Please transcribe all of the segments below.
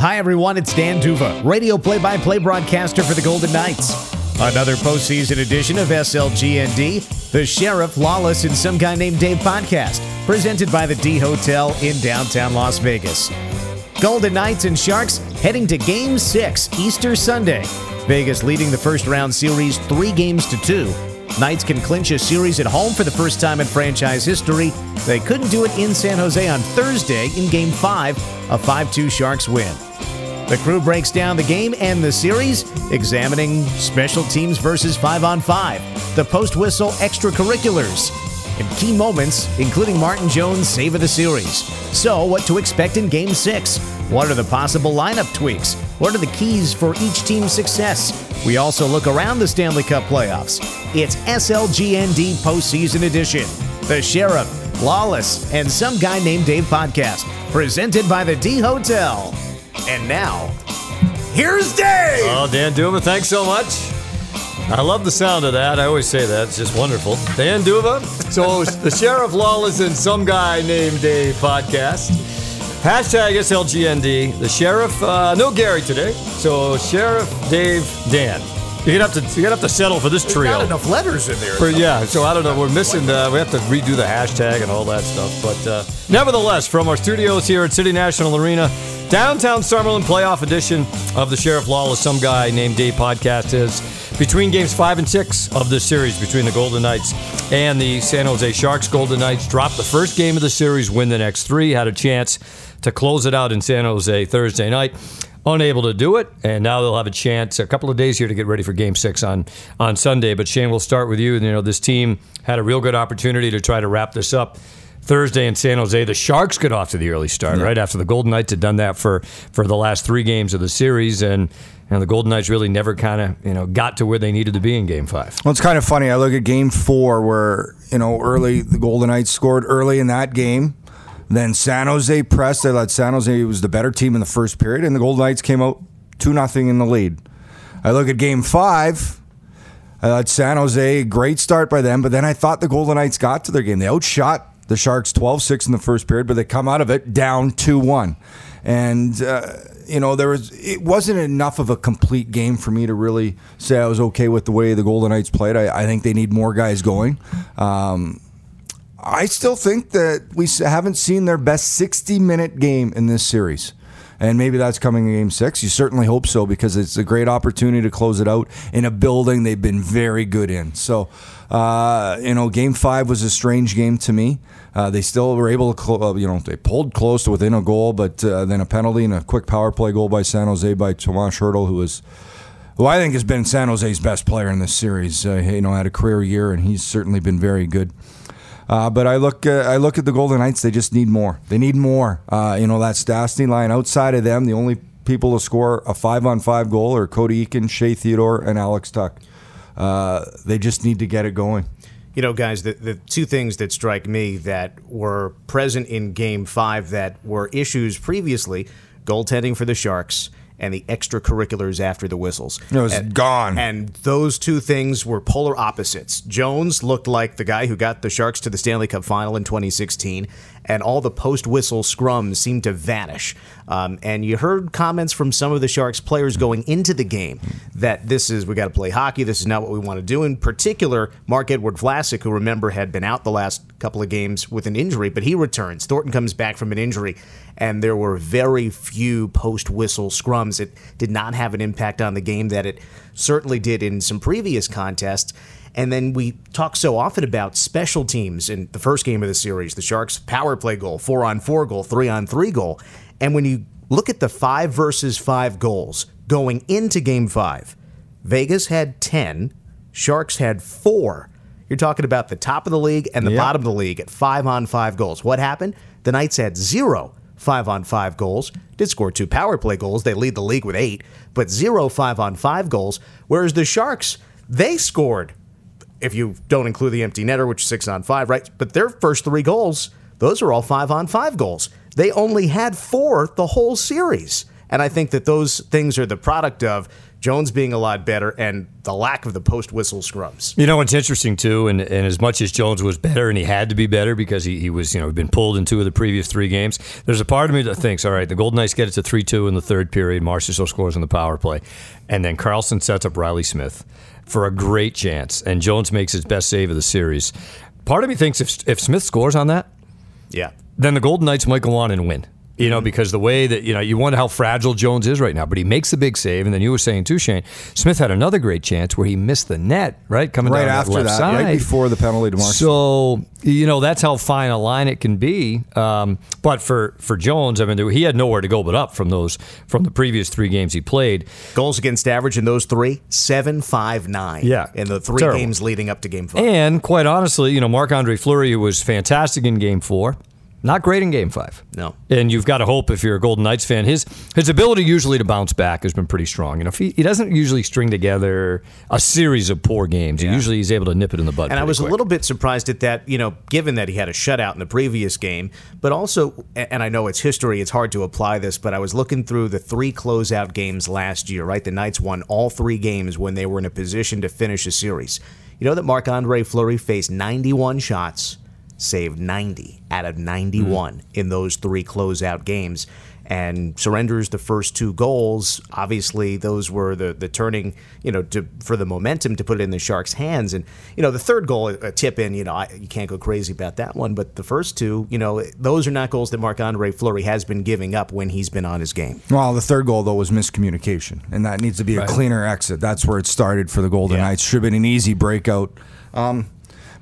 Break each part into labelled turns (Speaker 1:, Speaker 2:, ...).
Speaker 1: Hi, everyone. It's Dan D'Uva, radio play by play broadcaster for the Golden Knights. Another postseason edition of SLGND, the Sheriff Lawless and Some Guy Named Dave podcast, presented by the D Hotel in downtown Las Vegas. Golden Knights and Sharks heading to Game 6 Easter Sunday. Vegas leading the first round series three games to two. Knights can clinch a series at home for the first time in franchise history. They couldn't do it in San Jose on Thursday in Game 5, a 5 2 Sharks win. The crew breaks down the game and the series, examining special teams versus 5 on 5, the post whistle extracurriculars, and key moments, including Martin Jones' save of the series. So, what to expect in Game 6? What are the possible lineup tweaks? What are the keys for each team's success? We also look around the Stanley Cup playoffs. It's SLGND Postseason Edition. The Sheriff, Lawless, and Some Guy Named Dave podcast, presented by the D Hotel. And now, here's Dave!
Speaker 2: Oh, Dan D'Uva, thanks so much. I love the sound of that. I always say that. It's just wonderful. Dan D'Uva. So, the Sheriff Lawless and Some Guy Named Dave podcast. Hashtag SLGND. The Sheriff, uh, no Gary today. So, Sheriff, Dave, Dan. You're gonna have to you're gonna have to settle for this trio.
Speaker 1: Not enough letters in there.
Speaker 2: For, yeah, so I don't know. We're missing. Uh, we have to redo the hashtag and all that stuff. But uh, nevertheless, from our studios here at City National Arena, downtown Summerlin, playoff edition of the Sheriff Lawless, some guy named Dave podcast is between games five and six of this series between the Golden Knights and the San Jose Sharks. Golden Knights dropped the first game of the series, win the next three, had a chance to close it out in San Jose Thursday night unable to do it, and now they'll have a chance a couple of days here to get ready for Game Six on on Sunday. But Shane, we'll start with you. You know, this team had a real good opportunity to try to wrap this up. Thursday in San Jose, the Sharks got off to the early start, yeah. right after the Golden Knights had done that for for the last three games of the series, and and the Golden Knights really never kind of you know got to where they needed to be in Game Five.
Speaker 3: Well, it's kind of funny. I look at Game Four, where you know early the Golden Knights scored early in that game. Then San Jose pressed. They let San Jose was the better team in the first period, and the Golden Knights came out two nothing in the lead. I look at Game Five. I let San Jose great start by them, but then I thought the Golden Knights got to their game. They outshot the Sharks 12-6 in the first period, but they come out of it down 2-1. And uh, you know, there was it wasn't enough of a complete game for me to really say I was okay with the way the Golden Knights played. I, I think they need more guys going. Um, I still think that we haven't seen their best 60 minute game in this series. And maybe that's coming in game six. You certainly hope so because it's a great opportunity to close it out in a building they've been very good in. So, uh, you know, game five was a strange game to me. Uh, they still were able to, cl- uh, you know, they pulled close to within a goal, but uh, then a penalty and a quick power play goal by San Jose by Tomas Hertl, who was who I think has been San Jose's best player in this series. Uh, you know, had a career year, and he's certainly been very good. Uh, but I look, uh, I look at the Golden Knights. They just need more. They need more. Uh, you know, that Stastny line. Outside of them, the only people to score a five-on-five goal are Cody Eakin, Shea Theodore, and Alex Tuch. Uh, they just need to get it going.
Speaker 1: You know, guys, the, the two things that strike me that were present in Game Five that were issues previously: goaltending for the Sharks and the extracurriculars after the whistles.
Speaker 3: It was
Speaker 1: and,
Speaker 3: gone.
Speaker 1: And those two things were polar opposites. Jones looked like the guy who got the Sharks to the Stanley Cup final in 2016, and all the post whistle scrums seemed to vanish. Um, and you heard comments from some of the Sharks players going into the game that this is, we got to play hockey. This is not what we want to do. In particular, Marc-Edouard Vlasic, who remember had been out the last couple of games with an injury, but he returns. Thornton comes back from an injury, and there were very few post whistle scrums. It did not have an impact on the game that it certainly did in some previous contests. And then we talk so often about special teams in the first game of the series, the Sharks power play goal, four on four goal, three on three goal. And when you look at the five versus five goals going into game five, Vegas had 10, Sharks had four. You're talking about the top of the league and the yep. bottom of the league at five on five goals. What happened? The Knights had zero five on five goals, did score two power play goals. They lead the league with eight, but zero five on five goals. Whereas the Sharks, they scored if you don't include the empty netter, which is six on five, right? But their first three goals, those are all five on five goals. They only had four the whole series. And I think that those things are the product of Jones being a lot better, and the lack of the post whistle scrums.
Speaker 2: You know what's interesting too, and, and as much as Jones was better, and he had to be better because he, he was you know been pulled in two of the previous three games. There's a part of me that thinks, all right, the Golden Knights get it to three two in the third period. Marchessault scores in the power play, and then Karlsson sets up Reilly Smith for a great chance, and Jones makes his best save of the series. Part of me thinks if if Smith scores on that,
Speaker 1: Yeah.
Speaker 2: then the Golden Knights might go on and win. You know, because the way that, you know, you wonder how fragile Jones is right now, but he makes the big save. And then you were saying too, Shane, Smith had another great chance where he missed the net, right? Coming
Speaker 3: Right
Speaker 2: down
Speaker 3: after that,
Speaker 2: side.
Speaker 3: right before the penalty to.
Speaker 2: So, you know, that's how fine a line it can be. Um, but for, for Jones, I mean, there- he had nowhere to go but up from those, from the previous three games he played.
Speaker 1: Goals against average in those three, seven, five, nine.
Speaker 2: Yeah.
Speaker 1: In the three
Speaker 2: Terrible.
Speaker 1: games leading up to game five.
Speaker 2: And quite honestly, you know, Marc Andre Fleury was fantastic in game four, not great in game five.
Speaker 1: No.
Speaker 2: And you've got to hope if you're a Golden Knights fan, his his ability usually to bounce back has been pretty strong. You know, if he, he doesn't usually string together a series of poor games.
Speaker 1: Yeah.
Speaker 2: Usually he's able to nip it in the bud.
Speaker 1: And I was
Speaker 2: quick.
Speaker 1: a little bit surprised at that, you know, given that he had a shutout in the previous game, but also, and I know it's history, it's hard to apply this, but I was looking through the three closeout games last year, right? The Knights won all three games when they were in a position to finish a series. You know that Marc Andre Fleury faced 91 shots, saved 90 out of 91 in those three closeout games. And surrenders the first two goals. Obviously, those were the the turning, you know, to for the momentum to put it in the Sharks' hands. And you know, the third goal, a tip in, you know, I, you can't go crazy about that one. But the first two, you know, those are not goals that Marc Andre Fleury has been giving up when he's been on his game.
Speaker 3: Well, the third goal though was miscommunication, and that needs to be a cleaner exit. That's where it started for the Golden
Speaker 1: Yeah.
Speaker 3: Knights. Should have been an easy breakout. Um,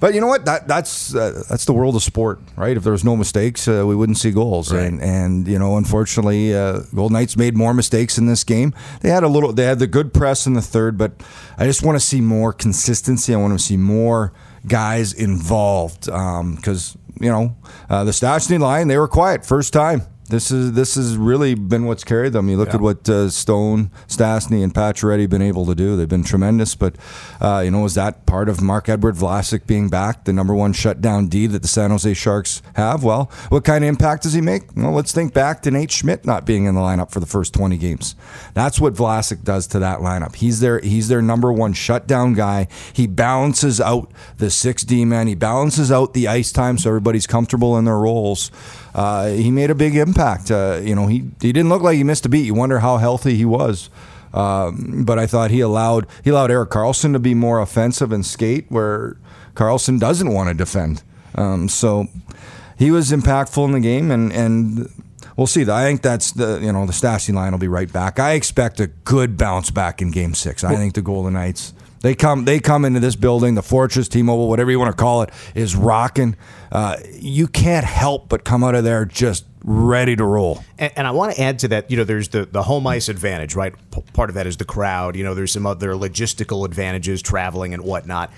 Speaker 3: but you know what? That that's uh, that's the world of sport, right? If there was no mistakes, uh, we wouldn't see goals.
Speaker 1: Right.
Speaker 3: And and you know, unfortunately, uh, Golden Knights made more mistakes in this game. They had a little. They had the good press in the third, but I just want to see more consistency. I want to see more guys involved because you know uh, the Stastny line they were quiet first time. This is this has really been what's carried them. You look at what uh, Stone, Stastny, and Pacioretty been able to do. They've been tremendous. But uh, you know, is that part of Marc-Edouard Vlasic being back, the number one shutdown D that the San Jose Sharks have? Well, what kind of impact does he make? Well, let's think back to Nate Schmidt not being in the lineup for the first 20 games. That's what Vlasic does to that lineup. He's their he's their number one shutdown guy. He balances out the six D man. He balances out the ice time so everybody's comfortable in their roles. Uh, he made a big impact. Uh, you know, he he didn't look like he missed a beat. You wonder how healthy he was. Um, but I thought he allowed he allowed Erik Karlsson to be more offensive and skate where Karlsson doesn't want to defend. Um, so he was impactful in the game, and and we'll see. I think that's the you know the Stastny line will be right back. I expect a good bounce back in Game Six. I think the Golden Knights. They come, they come into this building, the Fortress, T-Mobile, whatever you want to call it, is rocking. Uh, you can't help but come out of there just ready to roll.
Speaker 1: And, and I want to add to that, you know, there's the, the home ice advantage, right? P- part of that is the crowd. You know, there's some other logistical advantages, traveling and whatnot.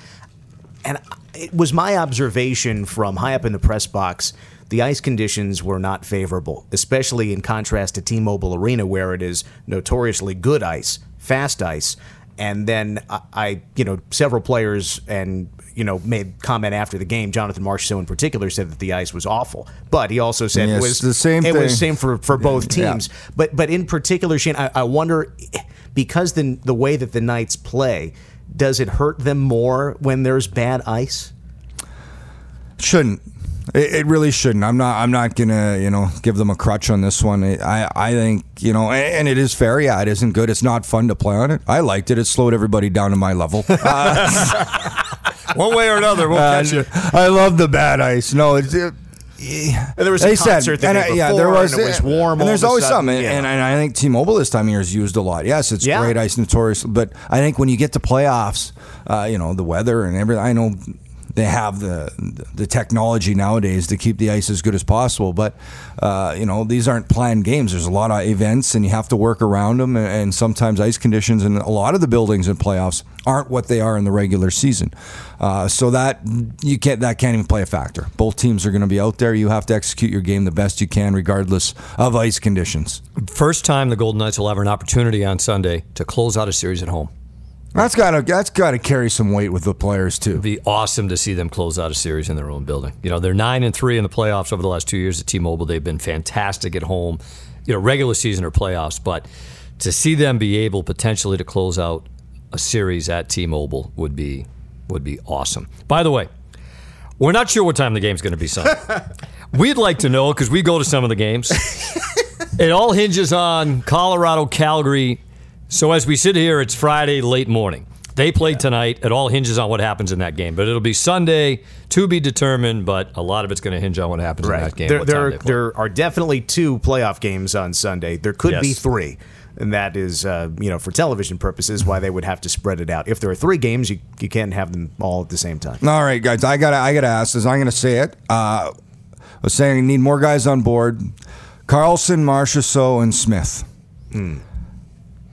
Speaker 1: And it was my observation from high up in the press box, the ice conditions were not favorable, especially in contrast to T Mobile Arena, where it is notoriously good ice, fast ice. And then I, I, you know, several players and you know made comment after the game. Jonathan Marchessault in particular said that the ice was awful, but he also said
Speaker 3: Yes,
Speaker 1: it was
Speaker 3: the same
Speaker 1: It was
Speaker 3: thing.
Speaker 1: same for for both
Speaker 3: Yeah.
Speaker 1: teams. But but in particular, Shane, I, I wonder because the the way that the Knights play, does it hurt them more when there's bad ice?
Speaker 3: Shouldn't. It, it really shouldn't. I'm not. I'm not gonna, you know, give them a crutch on this one. I, I think, you know, and, and it is fair. Yeah, it isn't good. It's not fun to play on it. I liked it. It slowed everybody down to my level.
Speaker 2: One way or another, we'll
Speaker 3: Uh,
Speaker 2: catch you.
Speaker 3: I love the bad ice. No, it's. It,
Speaker 1: And there was a
Speaker 3: they
Speaker 1: concert the
Speaker 3: and
Speaker 1: day
Speaker 3: I- yeah, there was,
Speaker 1: and it was warm.
Speaker 3: and
Speaker 1: all
Speaker 3: there's
Speaker 1: of
Speaker 3: always
Speaker 1: sudden,
Speaker 3: something,
Speaker 1: yeah.
Speaker 3: and, and I think T-Mobile this time of year is used a lot. Yes, it's
Speaker 1: Yeah.
Speaker 3: great ice, notorious, but I think when you get to playoffs, uh, you know, the weather and everything. I know they have the the technology nowadays to keep the ice as good as possible, but uh, you know, these aren't planned games. There's a lot of events, and you have to work around them, and, sometimes ice conditions and a lot of the buildings in playoffs aren't what they are in the regular season. Uh, so that you can't that can't even play a factor. Both teams are going to be out there. You have to execute your game the best you can, regardless of ice conditions.
Speaker 2: First time the Golden Knights will have an opportunity on Sunday to close out a series at home.
Speaker 3: That's got to that's got to carry some weight with the players too.
Speaker 2: It'd be awesome to see them close out a series in their own building. You know, they're nine and three in the playoffs over the last two years at T-Mobile. They've been fantastic at home, you know, regular season or playoffs. But to see them be able potentially to close out a series at T-Mobile would be would be awesome. By the way, we're not sure what time the game's going to be Sunday. We'd like to know because we go to some of the games. it all hinges on Colorado, Calgary. So as we sit here, it's Friday late morning. They play tonight. It all hinges on what happens in that game. But it'll be Sunday to be determined. But a lot of it's going to hinge on what happens in that game.
Speaker 1: There, there,
Speaker 2: they play.
Speaker 1: there are definitely two playoff games on Sunday. There could be three. And that is, uh, you know, for television purposes, why they would have to spread it out. If there are three games, you, you can't have them all at the same time.
Speaker 3: All right, guys, I gotta I gotta ask this. I'm gonna say it. Uh, I was saying I need more guys on board. Karlsson, Marchessault, and Smith.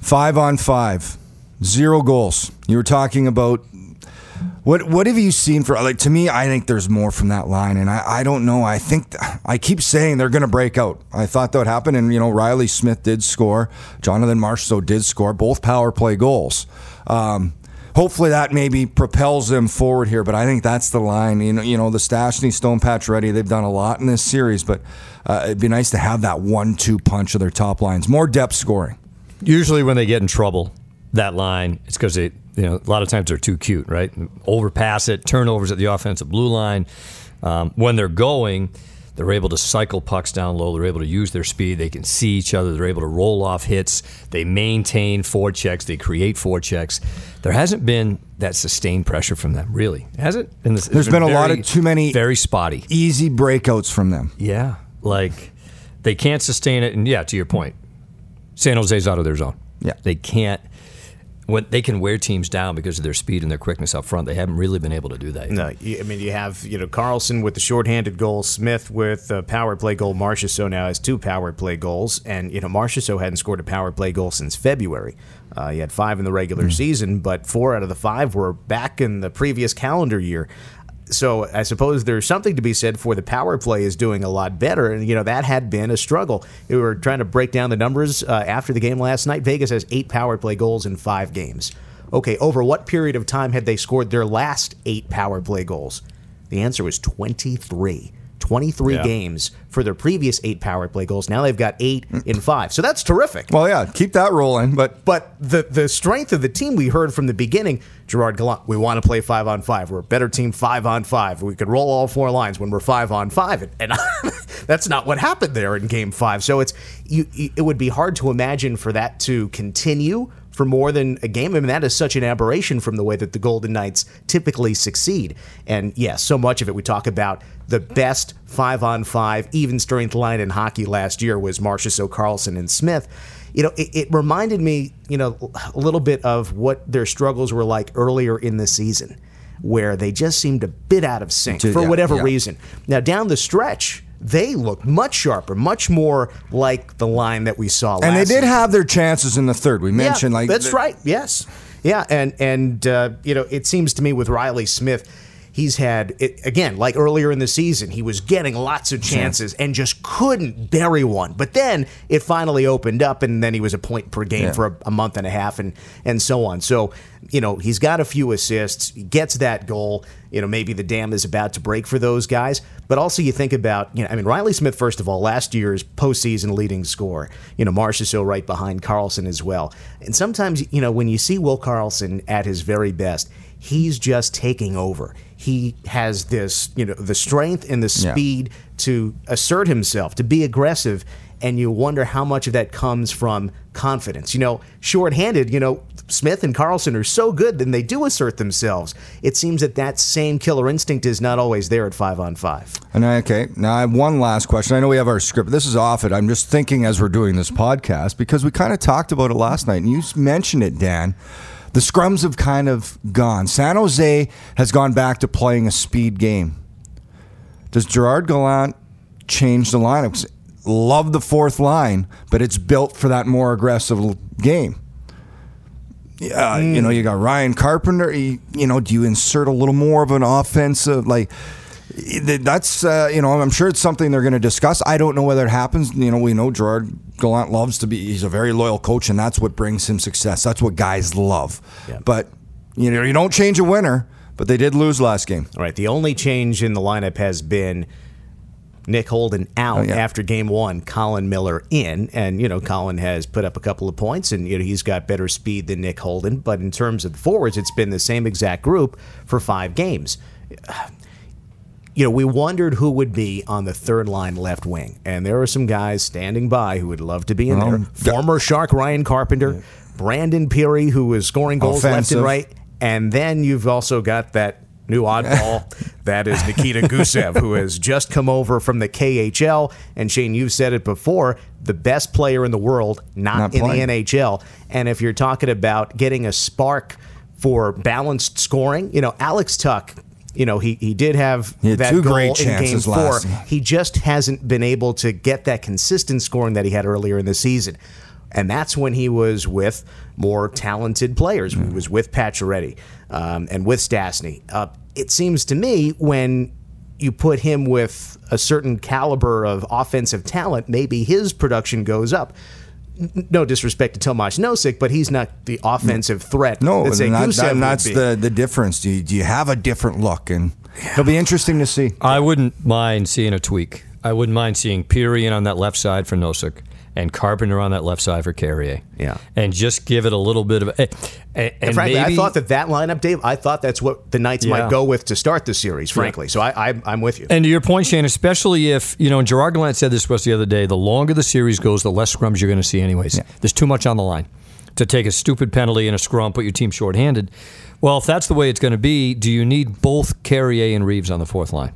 Speaker 3: Five on five, zero goals. You were talking about what what have you seen for like to me? I think there's more from that line, and I, I don't know. I think I keep saying they're going to break out. I thought that would happen, and you know Reilly Smith did score, Jonathan Marchessault did score, both power play goals. Um, hopefully that maybe propels them forward here, but I think that's the line. You know, you know the Stone Pacioretty. They've done a lot in this series, but uh, it'd be nice to have that one-two punch of their top lines, more depth scoring.
Speaker 2: Usually, when they get in trouble, that line, it's because they, you know, a lot of times they're too cute, right? Overpass it, turnovers at the offensive blue line. Um, when they're going, they're able to cycle pucks down low. They're able to use their speed. They can see each other. They're able to roll off hits. They maintain four checks. They create four checks. There hasn't been that sustained pressure from them, really, has it? And this-
Speaker 3: There's
Speaker 2: it's
Speaker 3: been a lot of too many-
Speaker 2: very spotty.
Speaker 3: Easy breakouts from them.
Speaker 2: Yeah, like they can't sustain it. And yeah, to your point, San Jose's out of their zone.
Speaker 3: Yeah.
Speaker 2: they can't. When they can wear teams down because of their speed and their quickness up front, they haven't really been able to do that.
Speaker 1: No, I mean you have you know Karlsson with the shorthanded goal, Smith with a power play goal. Marchessault now has two power play goals, and you know Marchessault hadn't scored a power play goal since February. Uh, he had five in the regular season, but four out of the five were back in the previous calendar year. So I suppose there's something to be said for the power play is doing a lot better, and you know that had been a struggle. We were trying to break down the numbers uh, after the game last night. Vegas has eight power play goals in five games. Okay, over what period of time had they scored their last eight power play goals? The answer was 23. 23
Speaker 2: Yeah.
Speaker 1: games for their previous eight power play goals. Now they've got eight in five. So that's terrific.
Speaker 3: Well, yeah, keep that rolling, but
Speaker 1: But the the strength of the team we heard from the beginning, Gerard Gallant, we want to play five on five. We're a better team five on five. We could roll all four lines when we're five on five, and, and that's not what happened there in Game Five. So it's you. It would be hard to imagine for that to continue for more than a game. I mean, that is such an aberration from the way that the Golden Knights typically succeed. And yes, so much of it we talk about the best five on five even strength line in hockey last year was Marchessault, Karlsson, and Smith you know, it, it reminded me, you know, a little bit of what their struggles were like earlier in the season, where they just seemed a bit out of sync
Speaker 3: To-
Speaker 1: for
Speaker 3: yeah,
Speaker 1: whatever
Speaker 3: yeah.
Speaker 1: reason. Now, down the stretch, they looked much sharper, much more like the line that we saw last
Speaker 3: and they did
Speaker 1: season.
Speaker 3: have their chances in the third. We mentioned
Speaker 1: Yeah,
Speaker 3: like
Speaker 1: that's
Speaker 3: the-
Speaker 1: right. Yes, yeah, and and uh, you know, it seems to me with Reilly Smith, he's had it, again like earlier in the season, he was getting lots of chances and just couldn't bury one. But then it finally opened up, and then he was a point per game
Speaker 3: Yeah.
Speaker 1: for a, a month and a half, and and so on. So you know, he's got a few assists, he gets that goal. You know, maybe the dam is about to break for those guys. But also, you think about, you know, I mean, Reilly Smith, first of all, last year's postseason leading scorer. You know, Marchessault right behind Karlsson as well. And sometimes, you know, when you see Will Karlsson at his very best, he's just taking over. He has this, you know, the strength and the
Speaker 3: Yeah.
Speaker 1: speed to assert himself, to be aggressive. And you wonder how much of that comes from confidence. You know, shorthanded, you know, Smith and Karlsson are so good, then they do assert themselves. It seems that that same killer instinct is not always there at five on five.
Speaker 3: And I, okay, now I have one last question. I know we have our script. This is off it. I'm just thinking as we're doing this podcast because we kind of talked about it last night, and you mentioned it, Dan. The scrums have kind of gone. San Jose has gone back to playing a speed game. Does Gerard Gallant change the lineup? Love the fourth line, but it's built for that more aggressive game. Yeah, you know, hmm. you got Ryan Carpenter. You, you know, do you insert a little more of an offensive like? That's uh, you know I'm sure it's something they're going to discuss. I don't know whether it happens. You know we know Gerard Gallant loves to be. He's a very loyal coach, and that's what brings him success. That's what guys love.
Speaker 1: Yeah.
Speaker 3: But you know you don't change a winner. But they did lose last game.
Speaker 1: All right. The only change in the lineup has been Nick Holden out
Speaker 3: Oh, yeah.
Speaker 1: after game one, Colin Miller in. And, you know, Colin has put up a couple of points and, you know, he's got better speed than Nick Holden. But in terms of the forwards, it's been the same exact group for five games. You know, we wondered who would be on the third line left wing. And there are some guys standing by who would love to be in there.
Speaker 3: Um,
Speaker 1: Former Shark Ryan Carpenter, Brandon Pirri, who was scoring goals left and right. And then you've also got that new oddball that is Nikita Gusev, who has just come over from the KHL. And Shane, you've said it before the best player in the world, not,
Speaker 3: Not
Speaker 1: in
Speaker 3: playing.
Speaker 1: the NHL. And if you're talking about getting a spark for balanced scoring, you know, Alex Tuch. You know, he, he did have
Speaker 3: He
Speaker 1: that
Speaker 3: two
Speaker 1: goal
Speaker 3: great
Speaker 1: in game
Speaker 3: chances
Speaker 1: four.
Speaker 3: last-
Speaker 1: He just hasn't been able to get that consistent scoring that he had earlier in the season. And that's when he was with more talented players. He was with Pacioretty um, and with Stastny. Uh, it seems to me when you put him with a certain caliber of offensive talent, maybe his production goes up. N- No disrespect to Tomas Nosek, but he's not the offensive threat.
Speaker 3: No,
Speaker 1: that, say,
Speaker 3: and that, that- that's the, the difference. Do you, do you have a different look? And it'll be interesting to see.
Speaker 2: I wouldn't mind seeing a tweak. I wouldn't mind seeing Pirri in on that left side for Nosek and Carpenter on that left side for Carrier.
Speaker 1: Yeah.
Speaker 2: And just give it a little bit of a. Eh, eh, and,
Speaker 1: And frankly,
Speaker 2: maybe,
Speaker 1: I thought that that lineup, Dave, I thought that's what the Knights
Speaker 2: Yeah.
Speaker 1: might go with to start the series, frankly. So I, I, I'm with you.
Speaker 2: And to your point, Shane, especially if, you know, and Gerard Gallant said this to us the other day, the longer the series goes, the less scrums you're going to see, anyways. There's too much on the line to take a stupid penalty in a scrum, put your team shorthanded. Well, if that's the way it's going to be, do you need both Carrier and Reaves on the fourth line?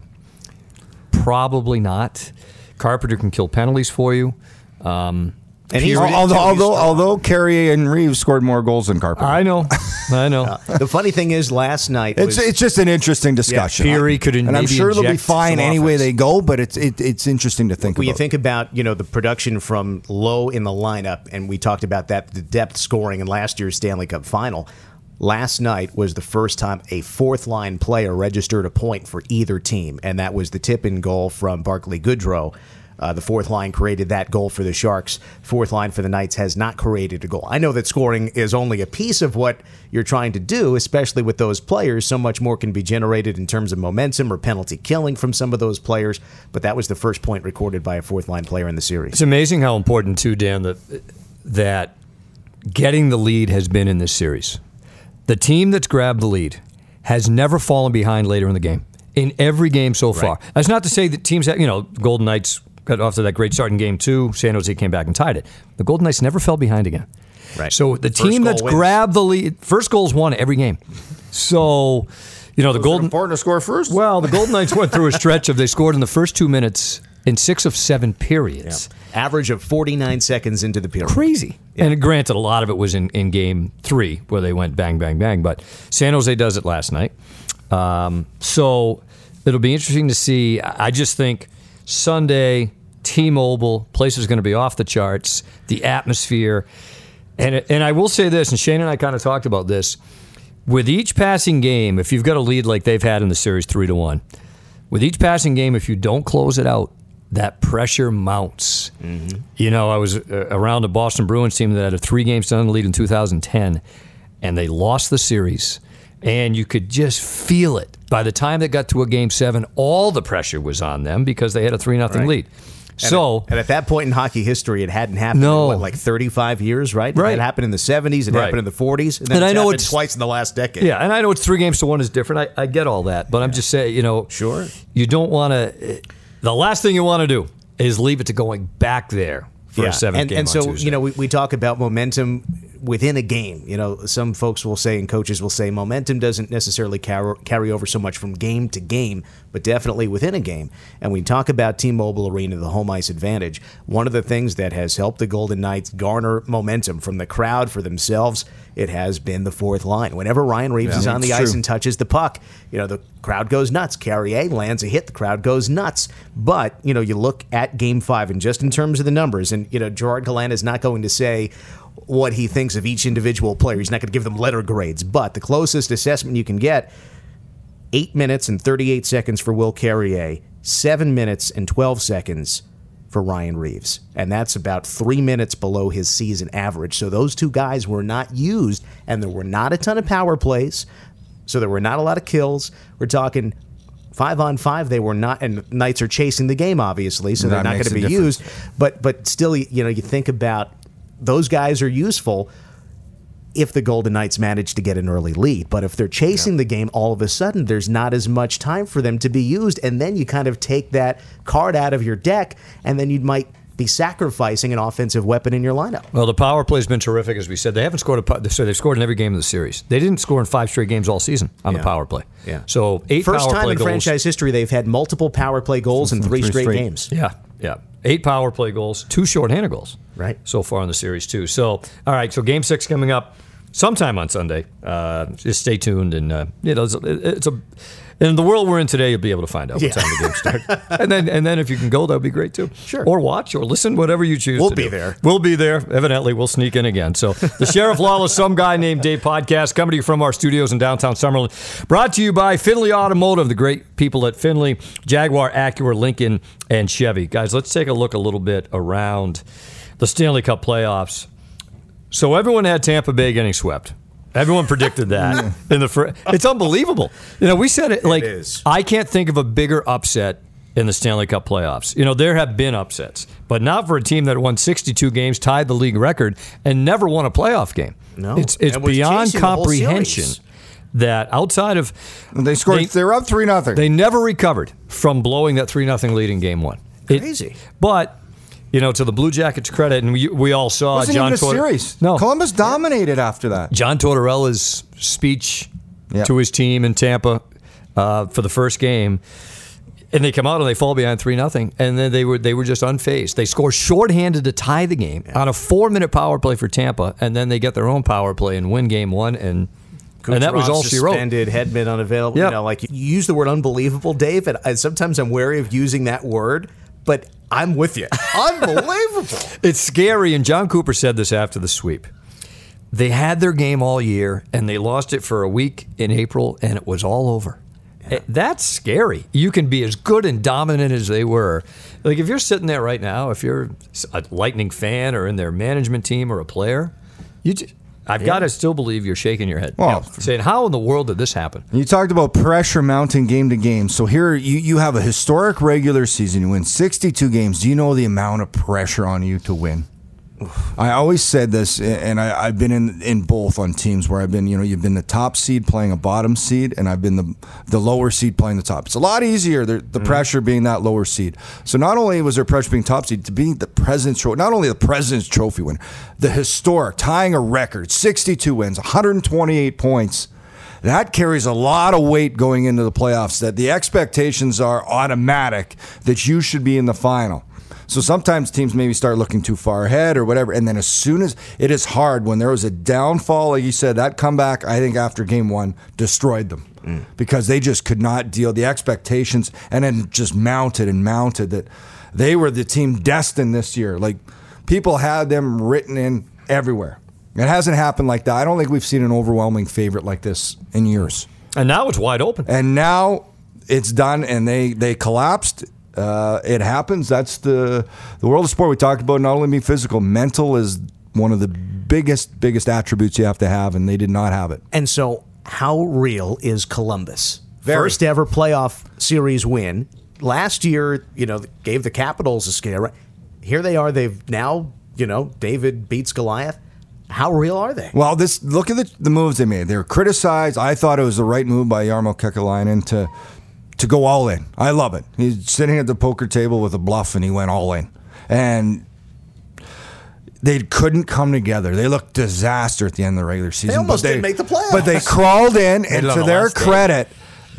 Speaker 2: Probably not. Carpenter can kill penalties for you. Um,
Speaker 1: And he's-
Speaker 2: Pirri-
Speaker 3: although although
Speaker 1: strong.
Speaker 3: although Carrier and Reaves scored more goals than Carpenter.
Speaker 2: I know. I know.
Speaker 1: the funny thing is, last night
Speaker 3: It's
Speaker 1: was,
Speaker 3: it's just an interesting discussion.
Speaker 2: Pirri could
Speaker 3: and I'm sure they'll be fine
Speaker 2: some
Speaker 3: any way they go, but it's it, it's interesting to think
Speaker 1: when you think about you know the production from low in the lineup, and we talked about that the depth scoring in last year's Stanley Cup Final. Last night was the first time a fourth line player registered a point for either team, and that was the tip in goal from Barclay Goodrow. Uh, the fourth line created that goal for the Sharks. Fourth line for the Knights has not created a goal. I know that scoring is only a piece of what you're trying to do, especially with those players. So much more can be generated in terms of momentum or penalty killing from some of those players. But that was the first point recorded by a fourth line player in the series.
Speaker 2: It's amazing how important too, Dan, that that getting the lead has been in this series. The team that's grabbed the lead has never fallen behind later in the game. In every game so far. That's not to say that teams have, you know, Golden Knights got off to that great start in game two. San Jose came back and tied it. The Golden Knights never fell behind again.
Speaker 1: Right.
Speaker 2: So the
Speaker 1: First
Speaker 2: team that's
Speaker 1: wins.
Speaker 2: grabbed the lead, first goal's won every game. So, you know, the Golden
Speaker 3: important to score first.
Speaker 2: well, the Golden Knights went through a stretch of they scored in the first two minutes in six of seven periods.
Speaker 1: Average of 49 seconds into the period.
Speaker 2: Crazy. And granted, a lot of it was in, in game three where they went bang, bang, bang. But San Jose does it last night. Um, so it'll be interesting to see. I I just think Sunday, T Mobile, place is going to be off the charts, the atmosphere. And, and I will say this, and Shane and I kind of talked about this. With each passing game, if you've got a lead like they've had in the series three to one, with each passing game, if you don't close it out, that pressure mounts. You know, I was uh, around a Boston Bruins team that had a three games done lead in 2010, and they lost the series. And you could just feel it. By the time they got to a game seven, all the pressure was on them because they had a 3 nothing
Speaker 1: Right.
Speaker 2: lead. So,
Speaker 1: at, and at that point in hockey history, it hadn't happened
Speaker 2: No.
Speaker 1: in what, like 35 years, right?
Speaker 2: Right.
Speaker 1: It happened in the 70s, it
Speaker 2: Right.
Speaker 1: happened in the 40s, and then
Speaker 2: And I know
Speaker 1: happened
Speaker 2: it's-
Speaker 1: twice in the last decade.
Speaker 2: Yeah, and I know it's three games to one is different. I, I get all that, but I'm just saying, you know,
Speaker 1: Sure.
Speaker 2: you don't want to. Eh, the last thing you want to do is leave it to going back there for a seventh
Speaker 1: and,
Speaker 2: game.
Speaker 1: and so
Speaker 2: Tuesday.
Speaker 1: you know we, we talk about momentum within a game. You know some folks will say and coaches will say momentum doesn't necessarily carry, carry over so much from game to game but definitely within a game. And we talk about t-mobile arena the home ice advantage. One of the things that has helped the golden knights garner momentum from the crowd for themselves it has been the fourth line. Whenever ryan reaves is on the
Speaker 3: it's
Speaker 1: ice and touches the puck you know the crowd goes nuts. Carrier lands a hit the crowd goes nuts. But you know you look at game five and just in terms of the numbers and you know gerard gallant is not going to say what he thinks of each individual player he's not going to give them letter grades but the closest assessment you can get eight minutes and 38 seconds for will carrier seven minutes and 12 seconds for Ryan Reaves. And that's about three minutes below his season average. So those two guys were not used, and there were not a ton of power plays. So there were not a lot of kills. We're talking five on five they were not, and Knights are chasing the game obviously, so they're not going to be used. But but still, you know, you think about those guys are useful if the Golden Knights manage to get an early lead. But if they're chasing the game, all of a sudden there's not as much time for them to be used, and then you kind of take that card out of your deck, and then you might be sacrificing an offensive weapon in your lineup.
Speaker 2: Well, the power play's been terrific, as we said. They haven't scored a. So they've scored in every game of the series. They didn't score in five straight games all season on the power play.
Speaker 1: Yeah.
Speaker 2: So eight
Speaker 1: First time
Speaker 2: play
Speaker 1: in
Speaker 2: goals.
Speaker 1: franchise history they've had multiple power play goals in three,
Speaker 3: Three
Speaker 1: straight,
Speaker 3: straight.
Speaker 1: games.
Speaker 2: Yeah, yeah. Eight power play goals, two shorthanded goals.
Speaker 1: Right.
Speaker 2: So far in the series, too. So, all right. So game six coming up sometime on Sunday. Uh, just stay tuned, and uh, you know, it's, it's a. In the world we're in today, you'll be able to find out what
Speaker 1: Yeah.
Speaker 2: time the game starts, and then and then if you can go, that would be great too.
Speaker 1: Sure.
Speaker 2: Or watch or listen, whatever you choose.
Speaker 1: We'll
Speaker 2: to
Speaker 1: be
Speaker 2: do.
Speaker 1: there.
Speaker 2: We'll be there. Evidently, we'll sneak in again. So, the Sheriff Lawless, some guy named Dave podcast coming to you from our studios in downtown Summerlin. Brought to you by Finley Automotive, the great people at Finley, Jaguar, Acura, Lincoln, and Chevy. Guys, let's take a look a little bit around the Stanley Cup playoffs. So, everyone had Tampa Bay getting swept. Everyone predicted that in the first. It's unbelievable. You know, we said it like. I can't think of a bigger upset in the Stanley Cup playoffs. You know, there have been upsets, but not for a team that won 62 games, tied the league record, and never won a playoff game.
Speaker 1: No.
Speaker 2: it's it's
Speaker 1: And
Speaker 2: beyond
Speaker 1: chasing the whole
Speaker 2: comprehension that outside of
Speaker 3: They scored.
Speaker 2: They-
Speaker 3: are up three nothing.
Speaker 2: they never recovered from blowing that three 0 lead in game one. It-
Speaker 1: Crazy.
Speaker 2: but. You know, to the Blue Jackets' credit, and we, we all saw
Speaker 3: wasn't
Speaker 2: John
Speaker 3: even a
Speaker 2: Tor-
Speaker 3: series.
Speaker 2: No,
Speaker 3: Columbus dominated after that.
Speaker 2: John Tortorella's speech
Speaker 3: Yep.
Speaker 2: to his team in Tampa uh, for the first game, and they come out and they fall behind three nothing, and then they were they were just unfazed. They score shorthanded to tie the game on a four minute power play for Tampa, and then they get their own power play and win game one, and and that was
Speaker 1: Kucherov
Speaker 2: all she wrote.
Speaker 1: Suspended, Hedman unavailable.
Speaker 2: Yep.
Speaker 1: You know, like you use the word unbelievable, Dave, and I, sometimes I'm wary of using that word, but I'm with you. Unbelievable.
Speaker 2: It's scary, and Jon Cooper said this after the sweep. They had their game all year, and they lost it for a week in April, and it was all over. Eh, That's scary. You can be as good and dominant as they were. Like if you're sitting there right now, if you're a Lightning fan or in their management team or a player, you just, I've got to still believe you're shaking your head,
Speaker 3: Well-
Speaker 2: saying, "How in the world did this happen?"
Speaker 3: You talked about pressure mounting game to game. So here you, you have a historic regular season. You win 62 games. Do you know the amount of pressure on you to win? I always said this, and I, I've been in in both on teams where I've been, you know, you've been the top seed playing a bottom seed, and I've been the the lower seed playing the top. It's a lot easier the, the mm. pressure being that lower seed. So not only was there pressure being top seed to being the President's Trophy, not only the President's Trophy winner, the historic tying a record, 62 wins, 128 points. That carries a lot of weight going into the playoffs. That the expectations are automatic that you should be in the final. So sometimes teams maybe start looking too far ahead or whatever. And then as soon as it is hard, when there was a downfall, like you said, that comeback, I think after game one, destroyed them mm. because they just could not deal the expectations and then just mounted and mounted that they were the team destined this year. Like people had them written in everywhere. It hasn't happened like that. I don't think we've seen an overwhelming favorite like this in years.
Speaker 2: And now it's wide open.
Speaker 3: And now it's done, and they they collapsed. Uh, it happens. That's the the world of sport we talked about. Not only being physical, mental is one of the biggest biggest attributes you have to have, and they did not have it.
Speaker 1: And so, how real is Columbus?
Speaker 3: Very.
Speaker 1: First ever playoff series win. Last year, you know, gave the Capitals a scare. Here they are. They've now, you know, David beats Goliath. How real are they?
Speaker 3: Well, this look at the, the moves they made. They were criticized. I thought it was the right move by Jarmo Kekalainen to to go all in. I love it. He's sitting at the poker table with a bluff, and he went all in. And they couldn't come together. They looked disaster at the end of the regular season.
Speaker 1: They almost
Speaker 3: but
Speaker 1: didn't make the playoffs.
Speaker 3: But they crawled in, and to their
Speaker 2: last day.
Speaker 3: credit,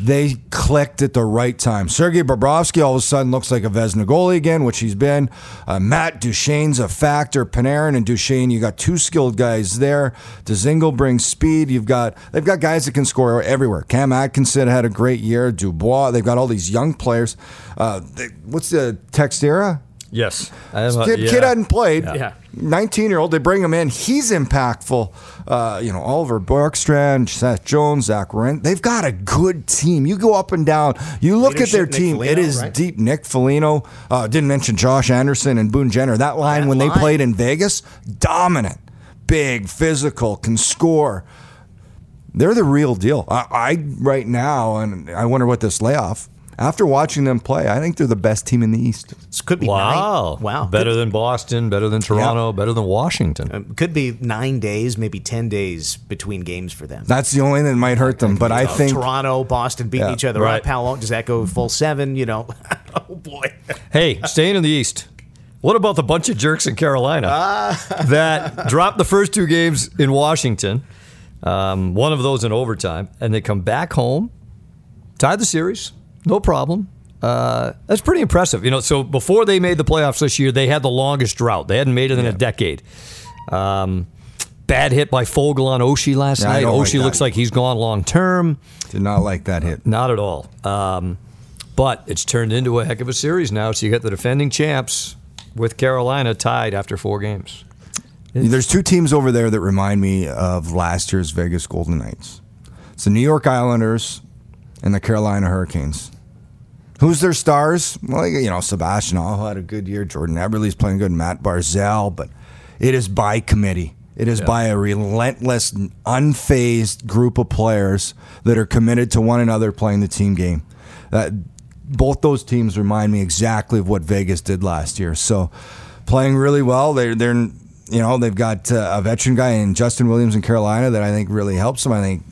Speaker 3: they clicked at the right time. Sergei Bobrovsky all of a sudden looks like a Vezina goalie again, which he's been. Uh, Matt Duchene's a factor. Panarin and Duchesne, you got two skilled guys there. Dzingel brings speed. You've got they've got guys that can score everywhere. Cam Atkinson had a great year. Dubois. They've got all these young players. Uh, they, what's the Textera?
Speaker 2: Yes, I am
Speaker 3: Kid,
Speaker 2: yeah.
Speaker 3: kid hadn't played.
Speaker 2: Yeah.
Speaker 3: 19 year old. They bring him in. He's impactful. Uh, you know, Oliver Bjorkstrand, Seth Jones, Zach Rent. They've got a good team. You go up and down. You look at their
Speaker 1: Leadership, Nick
Speaker 3: team. it
Speaker 1: Foligno,
Speaker 3: is
Speaker 1: right?
Speaker 3: deep. Nick Foligno. Uh, didn't mention Josh Anderson and Boone Jenner. That line
Speaker 1: That
Speaker 3: when they played in Vegas, dominant, big, physical, can score. They're the real deal. I, I right now, and I wonder what this layoff. After watching them play, I think they're the best team in the East.
Speaker 1: This could be
Speaker 2: Wow.
Speaker 1: nine. Wow.
Speaker 2: Better than Boston, better than Toronto, better than Washington.
Speaker 1: Could, could be nine days, maybe ten days between games for them.
Speaker 3: That's the only thing that might hurt them. But I
Speaker 1: know,
Speaker 3: think
Speaker 1: Toronto, Boston beating
Speaker 3: Yeah.
Speaker 1: each other
Speaker 2: Right.
Speaker 1: up. How long does that go? Full seven? You know? oh boy.
Speaker 2: Hey, staying in the East. What about the bunch of jerks in Carolina
Speaker 1: Ah.
Speaker 2: that dropped the first two games in Washington, um, one of those in overtime, and they come back home, tied the series, no problem. Uh, that's pretty impressive. You know, so before they made the playoffs this year, they had the longest drought. They hadn't made it in a decade. Um, bad hit by Foegele on Oshie last
Speaker 3: Yeah,
Speaker 2: night.
Speaker 3: don't like
Speaker 2: looks like he's gone long term.
Speaker 3: did not like that hit.
Speaker 2: Not at all. Um, but it's turned into a heck of a series now. So you got the defending champs with Carolina tied after four games.
Speaker 3: There's two teams over there that remind me of last year's Vegas Golden Knights. It's the New York Islanders and the Carolina Hurricanes. Who's their stars? Well, you know, Sebastian Aho had a good year. Jordan Eberle's playing good. Matt Barzal, but it is by committee. It is by a relentless, unfazed group of players that are committed to one another playing the team game. That both those teams remind me exactly of what Vegas did last year. So, playing really well. They're they're you know they've got uh, a veteran guy in Justin Williams in Carolina that I think really helps them. I think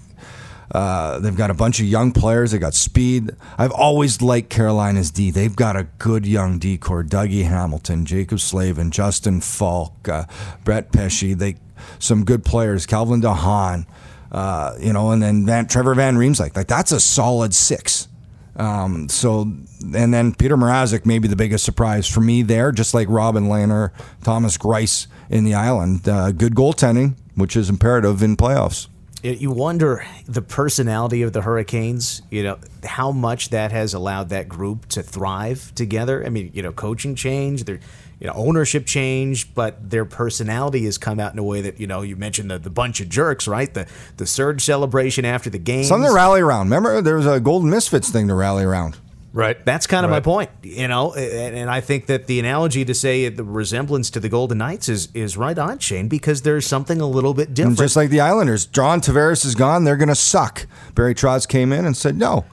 Speaker 3: uh, they've got a bunch of young players. They got speed. I've always liked Carolina's D. They've got a good young D core: Dougie Hamilton, Jaccob Slavin, Justin Faulk, uh, Brett Pesce. They some good players. Calvin de Haan, uh, you know, and then Van, Trevor Van Riemsdyk. Like that's a solid six. Um, so, and then Petr Mrazek may be the biggest surprise for me there, just like Robin Lehner, Thomas Greiss in the island. Uh, good goaltending, which is imperative in playoffs.
Speaker 1: You wonder the personality of the Hurricanes, you know, how much that has allowed that group to thrive together. I mean, you know, coaching change, their you know, ownership change, but their personality has come out in a way that, you know, you mentioned the, the bunch of jerks, right? The the surge celebration after the game.
Speaker 3: Something to rally around. Remember, there was a Golden Misfits thing to rally around.
Speaker 2: Right.
Speaker 1: That's kind of my point, you know, and, and I think that the analogy to say the resemblance to the Golden Knights is is right on, Shane, because there's something a little bit
Speaker 3: And
Speaker 1: different.
Speaker 3: just like the Islanders, John Tavares is gone. They're going to suck. Barry Trotz came in and said, no,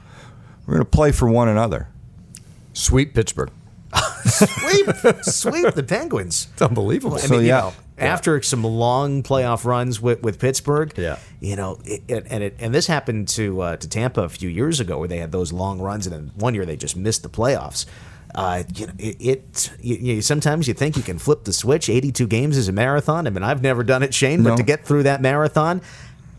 Speaker 3: we're going to play for one another.
Speaker 2: Sweep Pittsburgh.
Speaker 1: sweep, sweep the Penguins.
Speaker 2: It's unbelievable.
Speaker 1: I
Speaker 3: So,
Speaker 1: mean, you
Speaker 3: yeah.
Speaker 1: after some long playoff runs with, with Pittsburgh,
Speaker 2: Yeah.
Speaker 1: you know, it, it, and it, and this happened to uh, to Tampa a few years ago, where they had those long runs, and then one year they just missed the playoffs. Uh, you know, it, it you, you, sometimes you think you can flip the switch. Eighty-two games is a marathon. I mean, I've never done it, Shane, but
Speaker 3: No.
Speaker 1: to get through that marathon,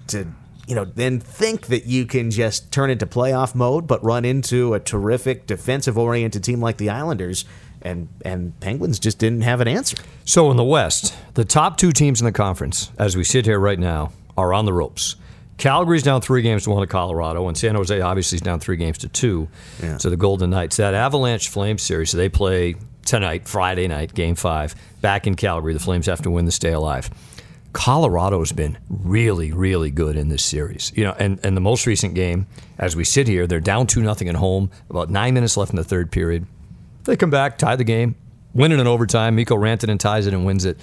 Speaker 1: to you know, then think that you can just turn into playoff mode, but run into a terrific defensive-oriented team like the Islanders. And, and Penguins just didn't have an answer.
Speaker 2: So in the West, the top two teams in the conference, as we sit here right now, are on the ropes. Calgary's down three games to one to Colorado, and San Jose obviously is down three games to two
Speaker 1: Yeah.
Speaker 2: to the Golden Knights. That Avalanche Flames series, so they play tonight, Friday night, game five, back in Calgary. The Flames have to win to stay alive. Colorado's been really, really good in this series. You know, and, and the most recent game, as we sit here, they're down two nothing at home, about nine minutes left in the third period. They come back, tie the game, win it in overtime. Mikko Rantanen ties it and wins it.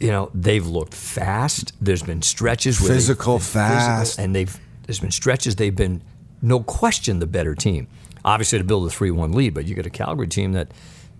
Speaker 2: You know, they've looked fast. There's been stretches where
Speaker 3: Physical, fast.
Speaker 2: and they've there's been stretches they've been no question the better team. Obviously to build a three one lead, but you got a Calgary team that